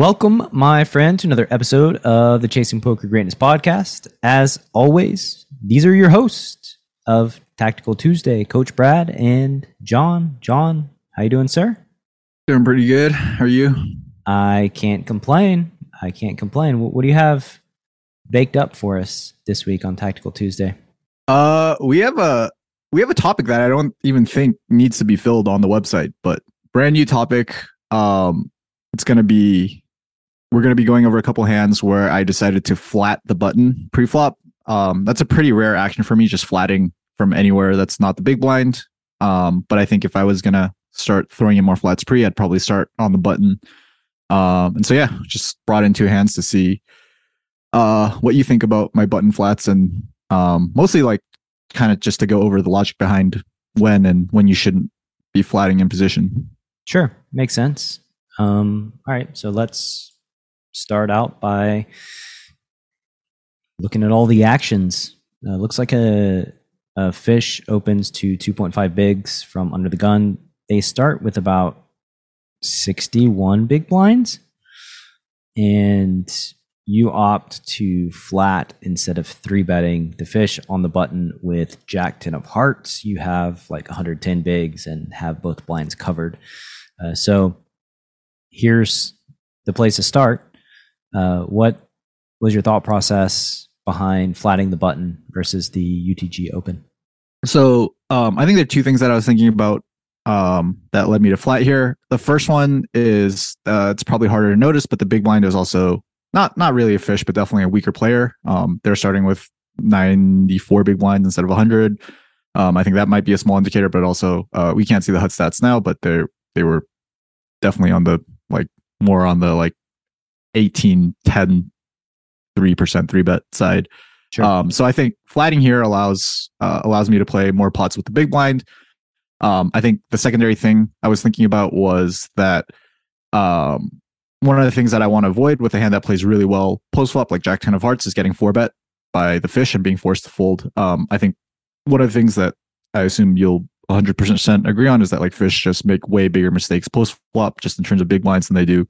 Welcome, my friend, to another episode of the Chasing Poker Greatness podcast. As always, these are your hosts of Tactical Tuesday, Coach Brad and John. John, how you doing, sir? Doing pretty good. How are you? I can't complain. I can't complain. What, what do you have baked up for us this week on Tactical Tuesday? Uh, we have a we have a topic that I don't even think needs to be filled on the website, but brand new topic. Um, it's gonna be we're going to be going over a couple hands where I decided to flat the button pre-flop. Um, that's a pretty rare action for me, just flatting from anywhere that's not the big blind. Um, but I think if I was going to start throwing in more flats pre, I'd probably start on the button. Um, and so, yeah, just brought in two hands to see uh, what you think about my button flats and um, mostly like kind of just to go over the logic behind when and when you shouldn't be flatting in position. Sure, makes sense. Um, all right, so let's start out by looking at all the actions. Uh, looks like a, a fish opens to 2.5 bigs from under the gun. They start with about 61 big blinds, and you opt to flat instead of three betting the fish on the button with Jack 10 of hearts. You have like 110 bigs and have both blinds covered. Uh, so here's the place to start. Uh, what was your thought process behind flatting the button versus the UTG open? So um, I think there are two things that I was thinking about um, that led me to flat here. The first one is uh, it's probably harder to notice, but the big blind is also not not really a fish, but definitely a weaker player. Um, they're starting with 94 big blinds instead of 100. Um, I think that might be a small indicator, but also uh, we can't see the HUD stats now, but they they were definitely on the like more on the like 18, 10, 3% three bet side. Sure. Um, so I think flatting here allows uh, allows me to play more pots with the big blind. Um, I think the secondary thing I was thinking about was that um, one of the things that I want to avoid with a hand that plays really well post flop, like Jack Ten of Hearts, is getting four bet by the fish and being forced to fold. Um, I think one of the things that I assume you'll 100% agree on is that like fish just make way bigger mistakes post flop, just in terms of big blinds than they do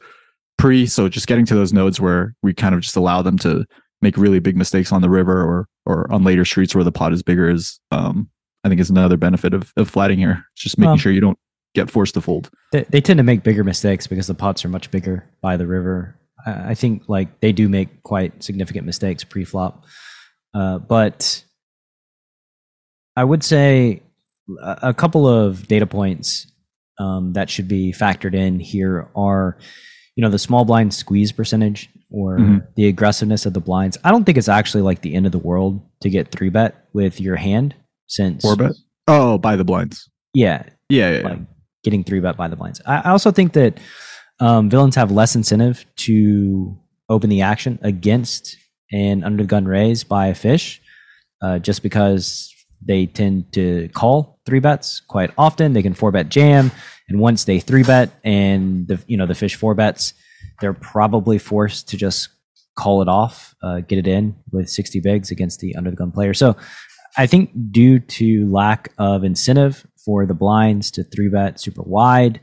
pre. So just getting to those nodes where we kind of just allow them to make really big mistakes on the river or or on later streets where the pot is bigger is um I think is another benefit of of flatting here. It's just making sure you don't get forced to fold. They, they, tend to make bigger mistakes because the pots are much bigger by the river. I, I think like they do make quite significant mistakes pre-flop, uh, but I would say a, a couple of data points um, that should be factored in here are you know the small blind squeeze percentage or mm-hmm. the aggressiveness of the blinds. I don't think it's actually like the end of the world to get three bet with your hand since four bet. Oh, by the blinds. Yeah, yeah, yeah, like yeah. getting three bet by the blinds. I, I also think that um, villains have less incentive to open the action against an under the gun raise by a fish, uh, just because they tend to call three bets quite often. They can four bet jam and once they three bet and the you know the fish four bets, they're probably forced to just call it off, uh, get it in with 60 bigs against the under the gun player. So I think due to lack of incentive for the blinds to three bet super wide,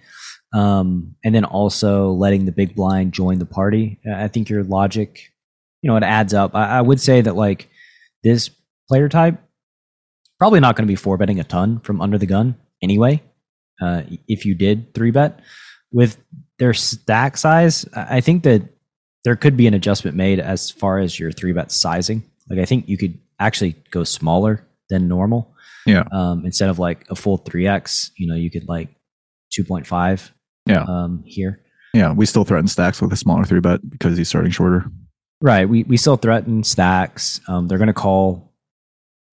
um, and then also letting the big blind join the party, I think your logic, you know, it adds up. I, I would say that like this player type probably not going to be four betting a ton from under the gun anyway uh, if you did three bet with their stack size. I think that there could be an adjustment made as far as your three bet sizing. Like I think you could actually go smaller than normal. Yeah. Um, instead of like a full three x, you know, you could like two point five. Yeah. Um, here. Yeah, we still threaten stacks with a smaller three bet because he's starting shorter. Right. We we still threaten stacks. Um, they're going to call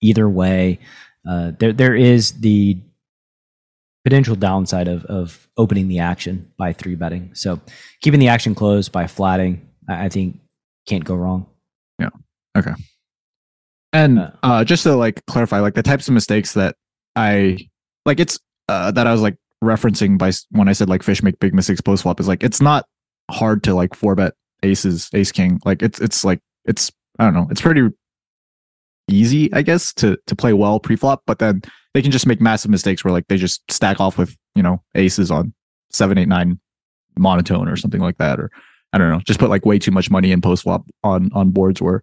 either way. Uh, there there is the potential downside of of opening the action by three betting. So keeping the action closed by flatting, I, think can't go wrong. Yeah. Okay. And Uh, uh, just to like clarify, like the types of mistakes that I like, it's uh, that I was like referencing by when I said like fish make big mistakes post flop is like it's not hard to like four bet aces, ace king. Like it's it's like it's I don't know, it's pretty easy, I guess, to to play well pre flop. But then they can just make massive mistakes where like they just stack off with you know aces on seven, eight, nine monotone or something like that, or I don't know, just put like way too much money in post flop on on boards where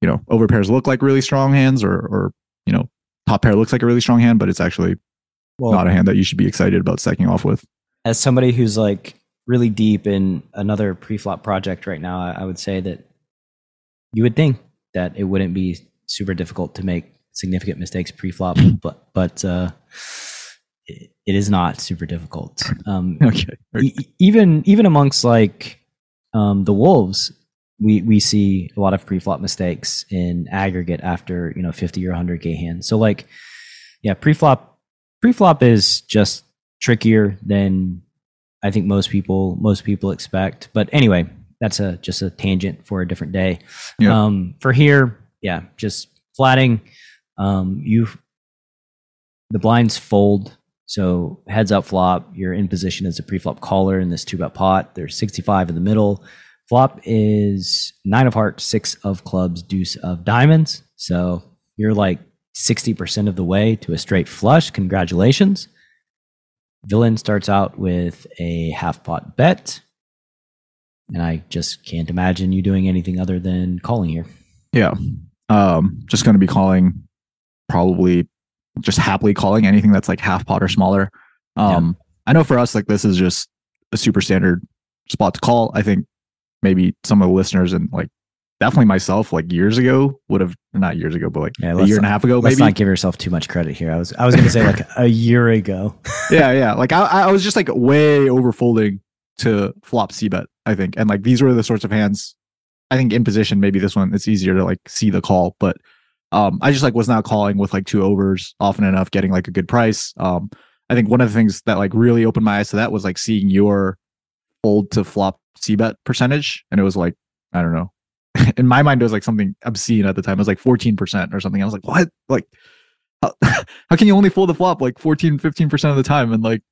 you know over pairs look like really strong hands or or you know top pair looks like a really strong hand but it's actually Well, not a hand that you should be excited about stacking off with. As somebody who's like really deep in another pre-flop project right now, I, I would say that you would think that it wouldn't be super difficult to make significant mistakes pre-flop, but but uh, it, it is not super difficult. Um, okay e- even even amongst like um, the wolves, we we see a lot of pre-flop mistakes in aggregate after you know 50 or 100 k hands. So like, yeah, pre-flop pre-flop is just trickier than I think most people most people expect. But anyway, that's a just a tangent for a different day. Yeah. Um, for here, yeah, just flatting. Um, you the blinds fold. So heads up flop, you're in position as a pre-flop caller in this two bet pot. There's 65 in the middle. Flop is nine of hearts, six of clubs, deuce of diamonds. So you're like 60% of the way to a straight flush. Congratulations. Villain starts out with a half pot bet. And I just can't imagine you doing anything other than calling here. yeah um just going to be calling probably just happily calling anything that's like half pot or smaller um i know for us like this is just a super standard spot to call i think maybe some of the listeners and like definitely myself like years ago would have not years ago but like Yeah, a year and a half ago Let's maybe not give yourself too much credit here. I was I was going to say like a year ago. yeah, yeah. Like I, I was just like way over folding to flop c bet, I think. And like these were the sorts of hands I think in position, maybe this one it's easier to like see the call, but um I just like was not calling with like two overs often enough, getting like a good price. Um I think one of the things that like really opened my eyes to that was like seeing your fold to flop c bet percentage. And it was like, I don't know. In my mind, it was like something obscene at the time. It was like 14% or something. I was like, what? Like how, how can you only fold the flop like 14 15% of the time and like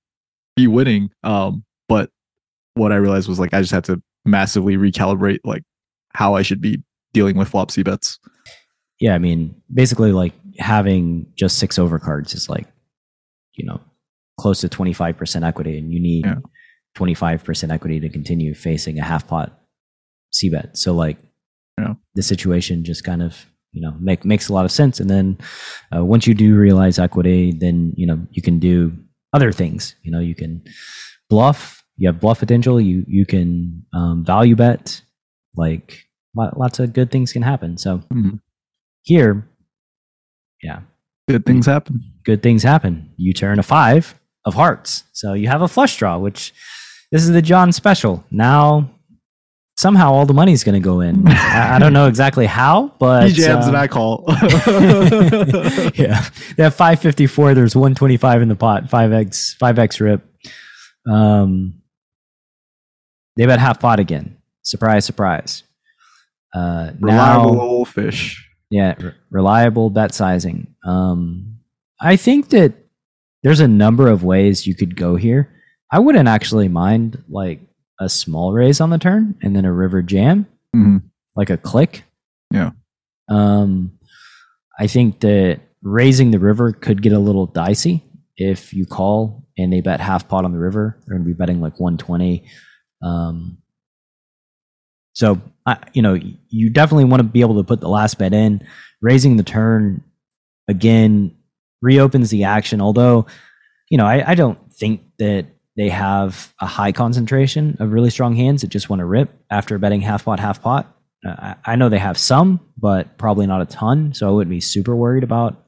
be winning um but what i realized was like i just had to massively recalibrate like how i should be dealing with flop c bets Yeah, I mean, basically like having just six overcards is like, you know, close to 25% equity and you need Yeah. 25% equity to continue facing a half pot C bet. So like Yeah. the situation just kind of, you know, make makes a lot of sense. And then uh, once you do realize equity, then, you know, you can do other things. You know, you can bluff, you have bluff potential, you you can um, value bet, like lots of good things can happen. So Mhm. Here, yeah, good things happen good things happen. You turn a five of hearts. So you have a flush draw, which this is the John special. Now, somehow all the money's going to go in. I, I don't know exactly how, but. he jams uh, and i call yeah. They have 554. There's 125 in the pot. 5x, 5x rip. Um, they bet half pot again. Surprise, surprise. Uh, reliable now, old fish yeah, re- reliable bet sizing. Um, I think that there's a number of ways you could go here. I wouldn't actually mind like a small raise on the turn and then a river jam, Mhm. like a click. Yeah. Um, I think that raising the river could get a little dicey if you call and they bet half pot on the river. They're going to be betting like 120. Um, so, I, you know, you definitely want to be able to put the last bet in. Raising the turn again reopens the action. Although, you know, I, I don't think that they have a high concentration of really strong hands that just want to rip after betting half pot, half pot. Uh, I, know they have some, but probably not a ton. So I wouldn't be super worried about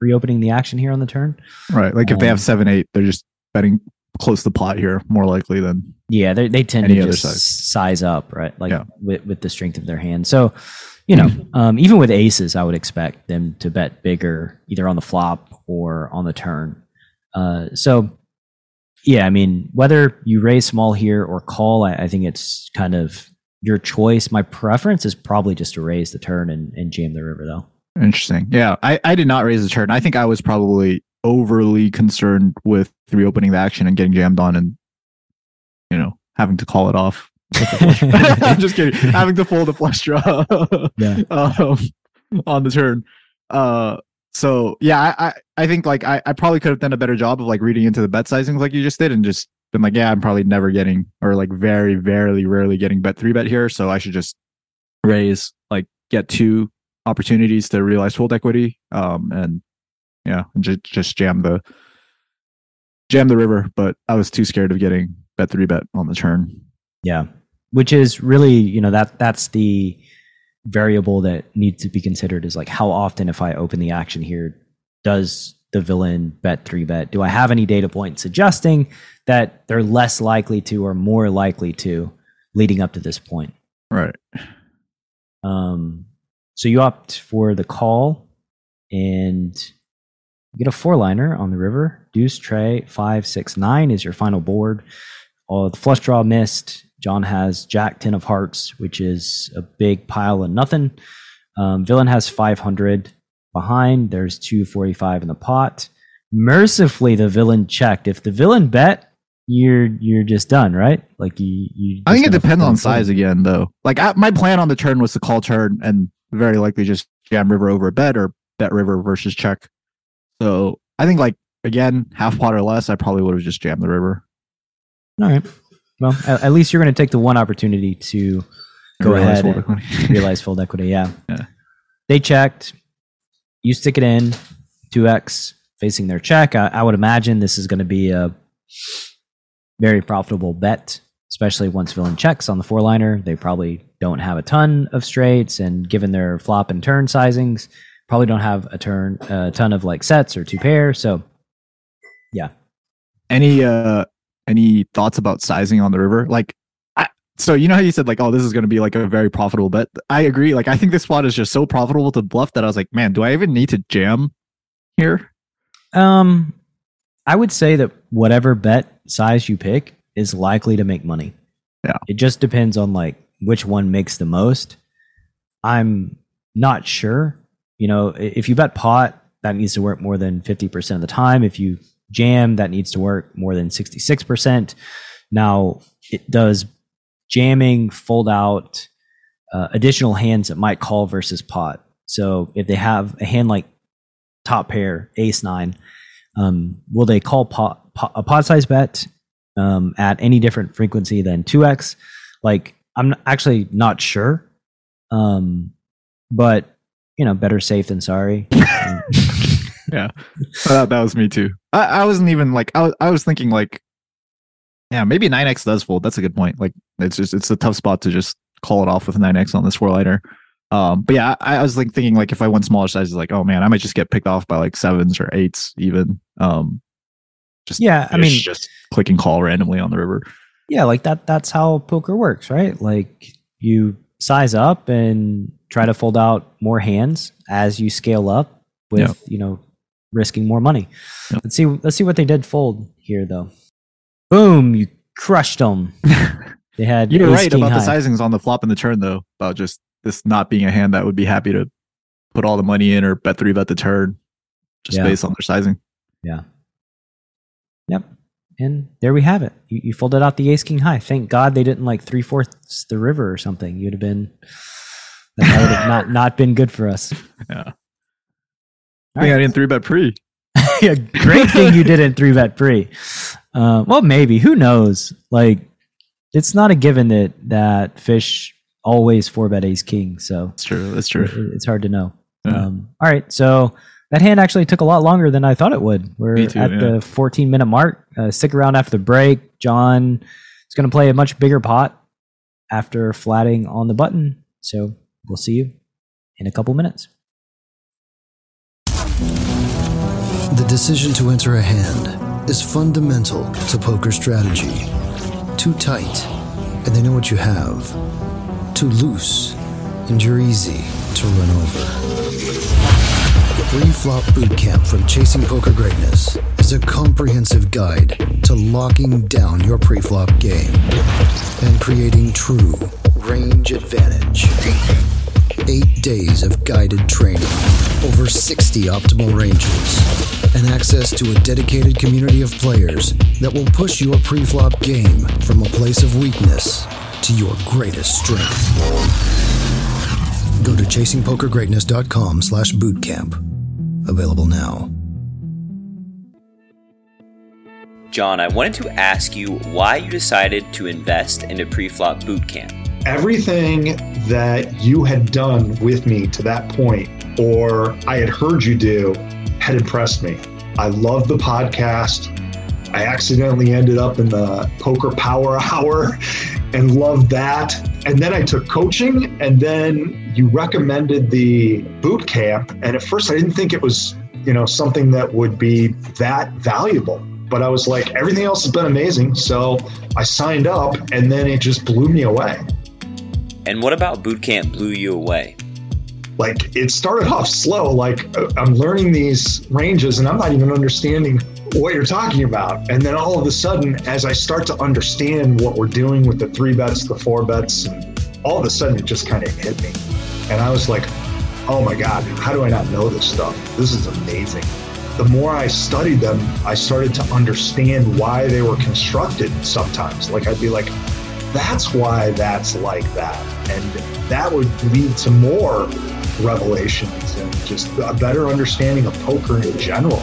reopening the action here on the turn. right like if they Um, have seven eight they're just betting close to the pot here more likely than Yeah, they they tend Any to other just size. up, right? Like Yeah. with with the strength of their hand. So, you know, um, even with aces, I would expect them to bet bigger either on the flop or on the turn. Uh, so, yeah, I mean, whether you raise small here or call, I, I think it's kind of your choice. My preference is probably just to raise the turn and, and jam the river, though. Interesting. Yeah, I, I did not raise the turn. I think I was probably overly concerned with reopening the action and getting jammed on and, you know, having to call it off. I'm just kidding. having to fold the flush draw Yeah. um, on the turn. Uh, so yeah, I, I, I think like I, I probably could have done a better job of like reading into the bet sizings like you just did and just been like, yeah, I'm probably never getting or like very, very rarely getting bet three bet here. So I should just raise, like get two opportunities to realize fold equity. Um, and yeah, and just, just jam the, jam the river. But I was too scared of getting bet three bet on the turn. Yeah. Which is really, you know, that that's the variable that needs to be considered is like how often if I open the action here, does the villain bet three bet? Do I have any data points suggesting that they're less likely to or more likely to leading up to this point? Right. Um, so you opt for the call and you get a four liner on the river. Deuce, tray, five, six, nine is your final board. All the flush draw missed. John has Jack, 10 of hearts, which is a big pile of nothing. Um, villain has 500 behind. There's 245 in the pot. Mercifully, the villain checked. If the villain bet, you're you're just done, right? Like you. you I think it depends on size again, though. Like I, my plan on the turn was to call turn and very likely just jam river over a bet or bet river versus check. So I think like again half pot or less, I probably would have just jammed the river. All right. Well, at, at least you're going to take the one opportunity to go Realize ahead and realize fold equity. Yeah. Yeah. They checked. You stick it in, 2x facing their check. I, I would imagine this is going to be a very profitable bet, especially once villain checks on the four liner. They probably don't have a ton of straights, and given their flop and turn sizings, probably don't have a turn a ton of like sets or two pair. So, yeah. any uh any thoughts about sizing on the river like I, so you know how you said like oh this is going to be like a very profitable bet i agree like i think this spot is just so profitable to bluff that i was like man do i even need to jam here Um, I would say that whatever bet size you pick is likely to make money. Yeah. It just depends on like which one makes the most. I'm not sure. You know, if you bet pot, that needs to work more than 50% of the time. If you jam, that needs to work more than 66%. Now, it does jamming fold out uh, additional hands that might call versus pot. So if they have a hand like top pair, ace nine, um, will they call pot, pot, a pot size bet um, at any different frequency than 2x? Like, I'm actually not sure. Um, but, you know, better safe than sorry. yeah. That, that was me too. I, I wasn't even like I was, I was thinking like yeah maybe 9x does fold. That's a good point. Like it's just it's a tough spot to just call it off with 9x on this four liner. Um but yeah I, I was like thinking like if i went smaller sizes like oh man i might just get picked off by like sevens or eights even. Um just Yeah, I mean- just clicking call randomly on the river. Yeah, like that, that's how poker works, right? Like, you size up and try to fold out more hands as you scale up with, Yeah. you know, risking more money. Yeah. Let's see. Let's see what they did fold here, though. Boom! You crushed them. They had. you're right about the sizings on the flop and the turn though about just this not being a hand that would be happy to put all the money in or bet three bet the turn just Yeah. based on their sizing Yeah. Yep. And there we have it. You, you folded out the ace king high. Thank God they didn't like three fourths the river or something. You'd have been. That would have not not been good for us. yeah All I think I didn't three bet pre. yeah, great thing you didn't three bet pre. Uh, well, maybe who knows? Like, it's not a given that that fish always four bet ace king. So That's true. That's true. it- it's hard to know. Yeah. Um, all right, so that hand actually took a lot longer than I thought it would. We're too, at yeah. the 14 minute mark. Uh, stick around after the break. John is going to play a much bigger pot after flatting on the button. So we'll see you in a couple minutes. The decision to enter a hand is fundamental to poker strategy. Too tight, and they know what you have. Too loose, and you're easy to run over. Preflop Bootcamp from Chasing Poker Greatness is is a comprehensive guide to locking down your preflop game and creating true range advantage. Eight days of guided training, over 60 optimal ranges, and access to a dedicated community of players that will push your pre-flop game from a place of weakness to your greatest strength. Go to chasingpokergreatness.com slash bootcamp. Available now. John, I wanted to ask you why you decided to invest in a preflop bootcamp. Everything that you had done with me to that point, or I had heard you do, had impressed me. I loved the podcast. I accidentally ended up in the poker power hour and loved that. And then I took coaching, and then you recommended the boot camp. And at first, I didn't think it was, you know, something that would be that valuable but I was like, everything else has been amazing. So I signed up and then it just blew me away. And what about boot camp blew you away? Like it started off slow. Like uh, I'm learning these ranges and I'm not even understanding what you're talking about. And then all of a sudden, as I start to understand what we're doing with the three bets, the four bets, and all of a sudden it just kind of hit me. And I was like, oh my God, how do I not know this stuff? This is amazing the more I studied them, I started to understand why they were constructed sometimes. Like I'd be like, that's why that's like that. And that would lead to more revelations and just a better understanding of poker in general.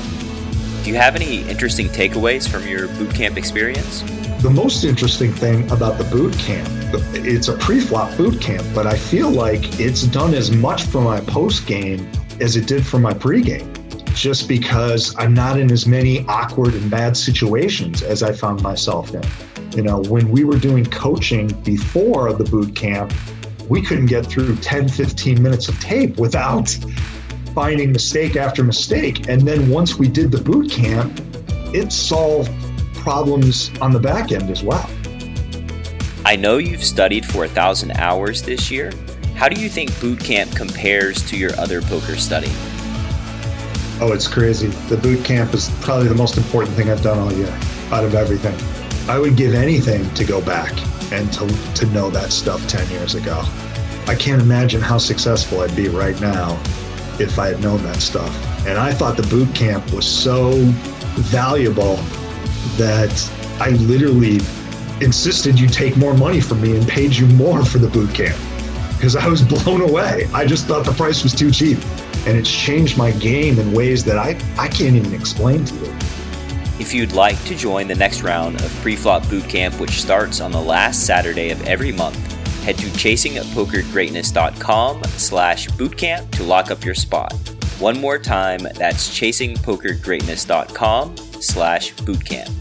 Do you have any interesting takeaways from your boot camp experience? The most interesting thing about the boot camp, it's a pre-flop boot camp, but I feel like it's done as much for my post game as it did for my pre-game just because I'm not in as many awkward and bad situations as I found myself in. You know, when we were doing coaching before the boot camp, we couldn't get through 10, 15 minutes of tape without finding mistake after mistake. And then once we did the boot camp, it solved problems on the back end as well. I know you've studied for a thousand hours this year. How do you think boot camp compares to your other poker study? Oh, it's crazy. The boot camp is probably the most important thing I've done all year out of everything. I would give anything to go back and to, to know that stuff 10 years ago. I can't imagine how successful I'd be right now if I had known that stuff. And I thought the boot camp was so valuable that I literally insisted you take more money from me and paid you more for the boot camp because I was blown away. I just thought the price was too cheap and it's changed my game in ways that I, I can't even explain to you. If you'd like to join the next round of Preflop Bootcamp, which starts on the last Saturday of every month, head to chasingpokergreatness.com slash bootcamp to lock up your spot. One more time, that's chasingpokergreatness.com slash bootcamp.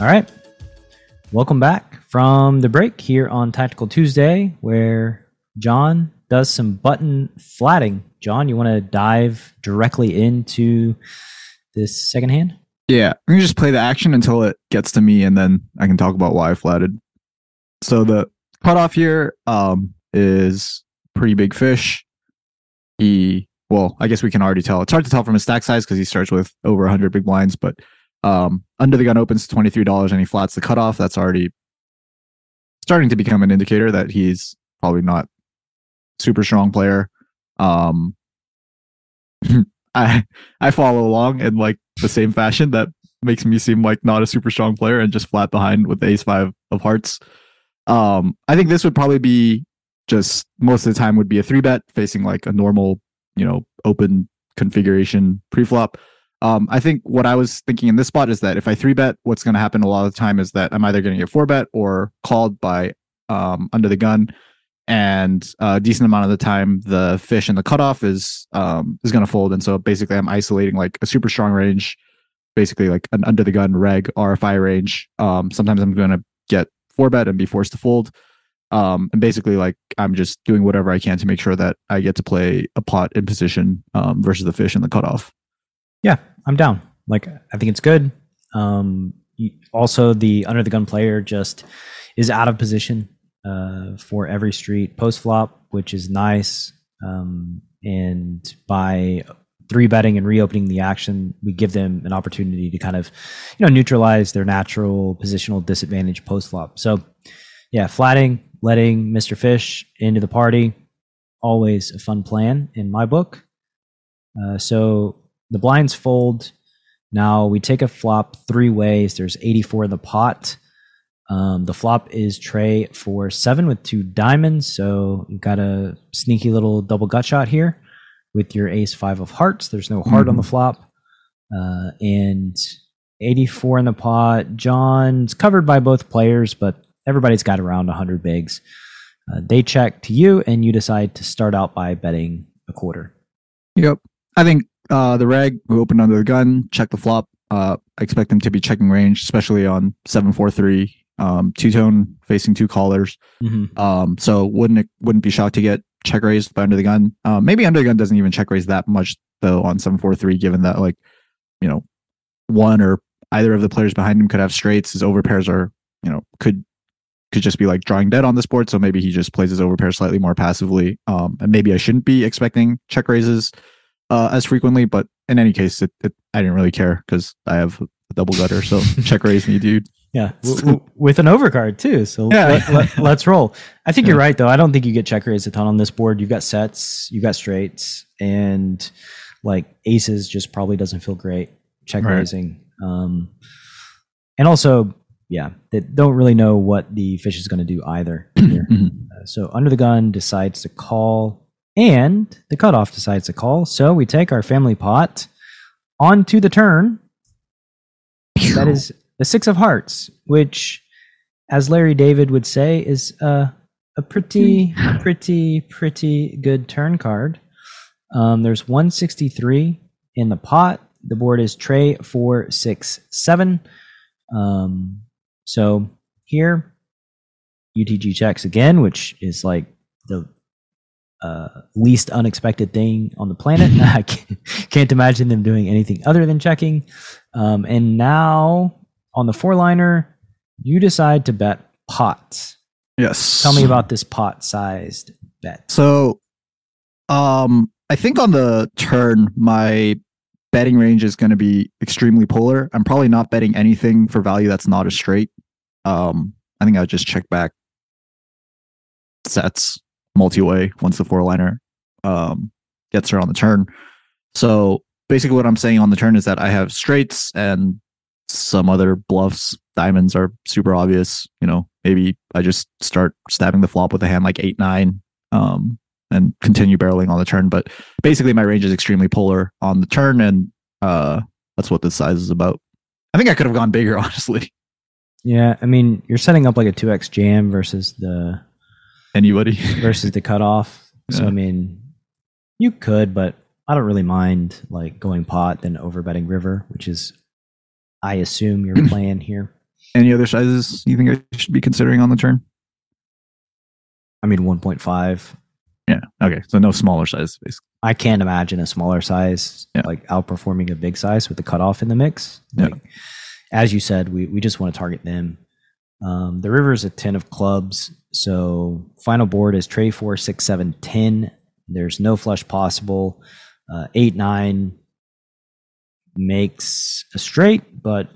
All right. Welcome back from the break here on Tactical Tuesday, where John does some button flatting. John, you want to dive directly into this second hand? Yeah, I'm gonna just play the action until it gets to me, and then I can talk about why I flatted. So the cutoff here um, is pretty big fish. He, well, I guess we can already tell. It's hard to tell from his stack size because he starts with over 100 big blinds, but um, under the gun opens three dollars and he flats the cutoff. That's already starting to become an indicator that he's probably not super strong player. Um, I I follow along in like the same fashion that makes me seem like not a super strong player and just flat behind with the ace five of hearts. Um, I think this would probably be just most of the time would be a three bet facing like a normal, you know, open configuration pre-flop. Um, I think what I was thinking in this spot is that if I three bet, what's going to happen a lot of the time is that I'm either going to get four bet or called by um, under the gun, and a decent amount of the time the fish and the cutoff is um, is going to fold, and so basically I'm isolating like a super strong range, basically like an under the gun reg RFI range. Um, sometimes I'm going to get four bet and be forced to fold. Um, and basically, like I'm just doing whatever I can to make sure that I get to play a pot in position um, versus the fish and the cutoff. Yeah, I'm down. Like I think it's good. Um, also, the under the gun player just is out of position uh, for every street post flop. which is nice. Um, and by three betting and reopening the action, we give them an opportunity to kind of, you know, neutralize their natural positional disadvantage post flop. So, yeah, flatting, letting Mr. Fish into the party, always a fun plan in my book. Uh, so the blinds fold. Now we take a flop three ways. There's 84 in the pot. Um, the flop is Trey four seven with two diamonds. So you've got a sneaky little double gut shot here with your ace five of hearts. There's no heart on the flop. Uh, and 84 in the pot. John's covered by both players, but everybody's got around 100 bigs. Uh, they check to you, and you decide to start out by betting a quarter. Yep. I think uh, the reg who opened under the gun, check the flop. Uh, I expect them to be checking range, especially on seven four three, um, two tone facing two callers. Mm-hmm. Um, so wouldn't it wouldn't be shocked to get check raised by under the gun. Um, maybe under the gun doesn't even check raise that much though on seven four three, given that like you know one or either of the players behind him could have straights. His overpairs are you know could could just be like drawing dead on this board. So maybe he just plays his overpair slightly more passively. Um, and maybe I shouldn't be expecting check raises uh, as frequently, but in any case, it, it I didn't really care because I have a double gutter. So check raise me, dude. Yeah, with an overcard too. So Yeah. let, us roll. I think Yeah. you're right, though. I don't think you get check raise a ton on this board. You've got sets, you've got straights, and like aces just probably doesn't feel great check Right. raising. Um, and also, yeah, they don't really know what the fish is going to do either. Here. Mhm. Uh, so under the gun decides to call, and the cutoff decides to call. So we take our family pot onto the turn. That is the six of hearts, which, as Larry David would say, is uh, a pretty, pretty, pretty good turn card. Um, there's 163 in the pot. The board is tray four, six, seven. Um, so here, UTG checks again, which is like the uh, least unexpected thing on the planet. I can't, can't imagine them doing anything other than checking. Um, and now on the four liner, you decide to bet pot. Yes. Tell me about this pot sized bet. So, um, I think on the turn, my betting range is going to be extremely polar. I'm probably not betting anything for value that's not a straight. Um, I think I'll just check back sets multi-way once the four liner um, gets her on the turn. So basically, what I'm saying on the turn is that I have straights and some other bluffs. Diamonds are super obvious. You know, maybe I just start stabbing the flop with a hand like eight nine. Um, and continue barreling on the turn. But basically, my range is extremely polar on the turn, and uh, that's what this size is about. I think I could have gone bigger, honestly. Yeah, I mean, you're setting up like a 2x jam versus the Anybody? versus the cutoff. So I mean, you could, but I don't really mind like going pot then over betting river, which is I assume your plan here. Any other sizes you think I should be considering on the turn? I mean, 1.5. Yeah. Okay. So no smaller size, basically. I can't imagine a smaller size Yeah. like outperforming a big size with the cutoff in the mix. Yeah. Like, as you said, we, we just want to target them. Um, the river is a 10 of clubs. So final board is tray four, six, seven, 10. There's no flush possible. Uh, eight, nine makes a straight, but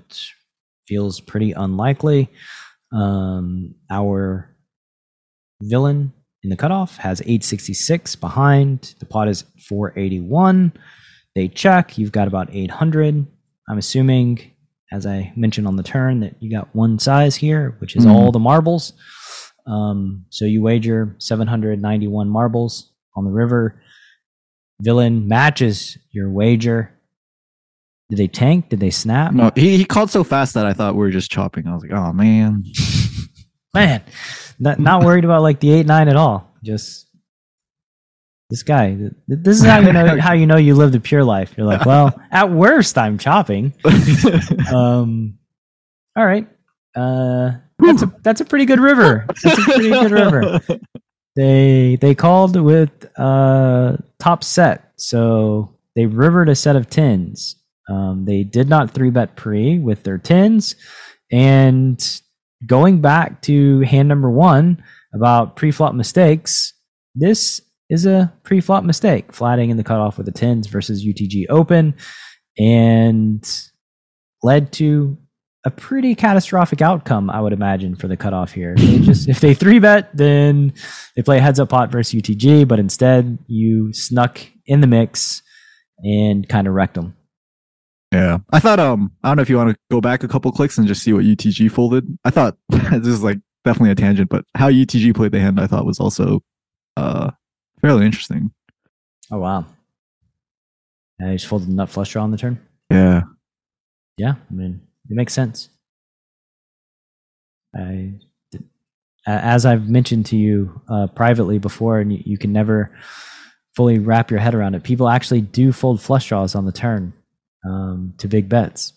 feels pretty unlikely. Um, our villain in the cutoff has 866 behind. The pot is 481. They check. You've got about 800. I'm assuming, as I mentioned on the turn, that you got one size here, which is Mhm. all the marbles. Um, so you wager 791 marbles on the river. Villain matches your wager. Did they tank? Did they snap? No, he, he called so fast that I thought we were just chopping. I was like, oh man. man not, not worried about like the 8-9 at all. Just this guy this is how you know how you know you lived a pure life. You're like well at worst i'm chopping. Um all right. Uh that's a that's a pretty good river. That's a pretty good river. They they called with uh top set. So they rivered a set of tens um they did not three bet pre with their tens and going back to hand number one about pre-flop mistakes this is a pre-flop mistake, flatting in the cutoff with the tens versus UTG Open, and led to a pretty catastrophic outcome, I would imagine, for the cutoff here. They just if they three bet, then they play heads up pot versus UTG, but instead you snuck in the mix and kind of wrecked them. Yeah, I thought um I don't know if you want to go back a couple clicks and just see what UTG folded. I thought this is like definitely a tangent, but how UTG played the hand I thought was also uh fairly interesting. Oh wow! Yeah, he's folded nut flush draw on the turn. Yeah, Yeah, I mean it makes sense. I as I've mentioned to you uh, privately before, and you, you can never fully wrap your head around it. People actually do fold flush draws on the turn um, to big bets.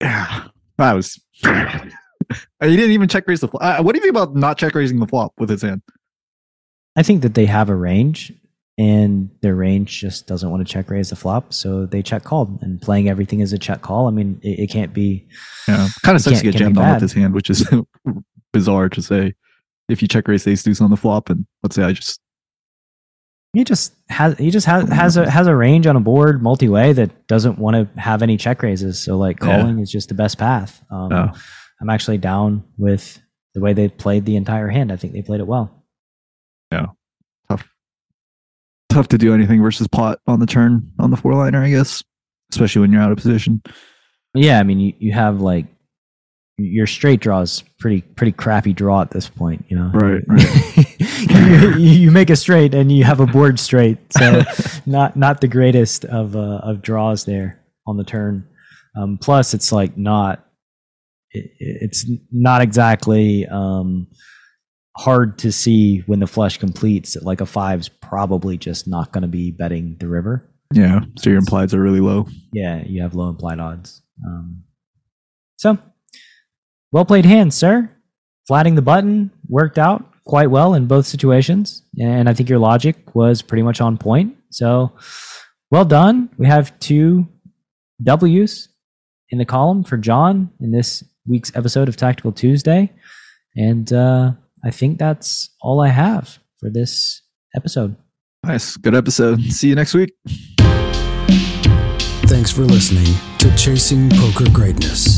yeah, that was. he didn't even check raise the flop. Uh, what do you think about not check raising the flop with his hand? I think that they have a range, and their range just doesn't want to check raise the flop, so they check called. And playing everything as a check call, I mean, it, it can't be. Yeah, kind of sucks to get jammed on with his hand, which is bizarre to say. If you check raise ace deuce on the flop, and let's say I just He just has he just has has a has a range on a board multi way that doesn't want to have any check raises. So like Yeah. calling is just the best path. Um, Oh. I'm actually down with the way they played the entire hand. I think they played it well. Yeah, tough tough to do anything versus pot on the turn on the four liner, I guess, especially when you're out of position. Yeah, I mean you, you have like your straight draw is pretty pretty crappy draw at this point. You know, Right, you, you make a straight and you have a board straight, so not not the greatest of uh, of draws there on the turn. Um, plus, it's like not it, it's not exactly um, hard to see when the flush completes. that, Like a five's probably just not going to be betting the river. Yeah, so your implieds are really low. Yeah, you have low implied odds. Um, so, well played hand, sir. Flatting the button worked out quite well in both situations, and I think your logic was pretty much on point. So, well done. We have two W's in the column for John in this week's episode of Tactical Tuesday, and uh, I think that's all I have for this episode. Nice, good episode. See you next week. Thanks for listening to Chasing Poker Greatness.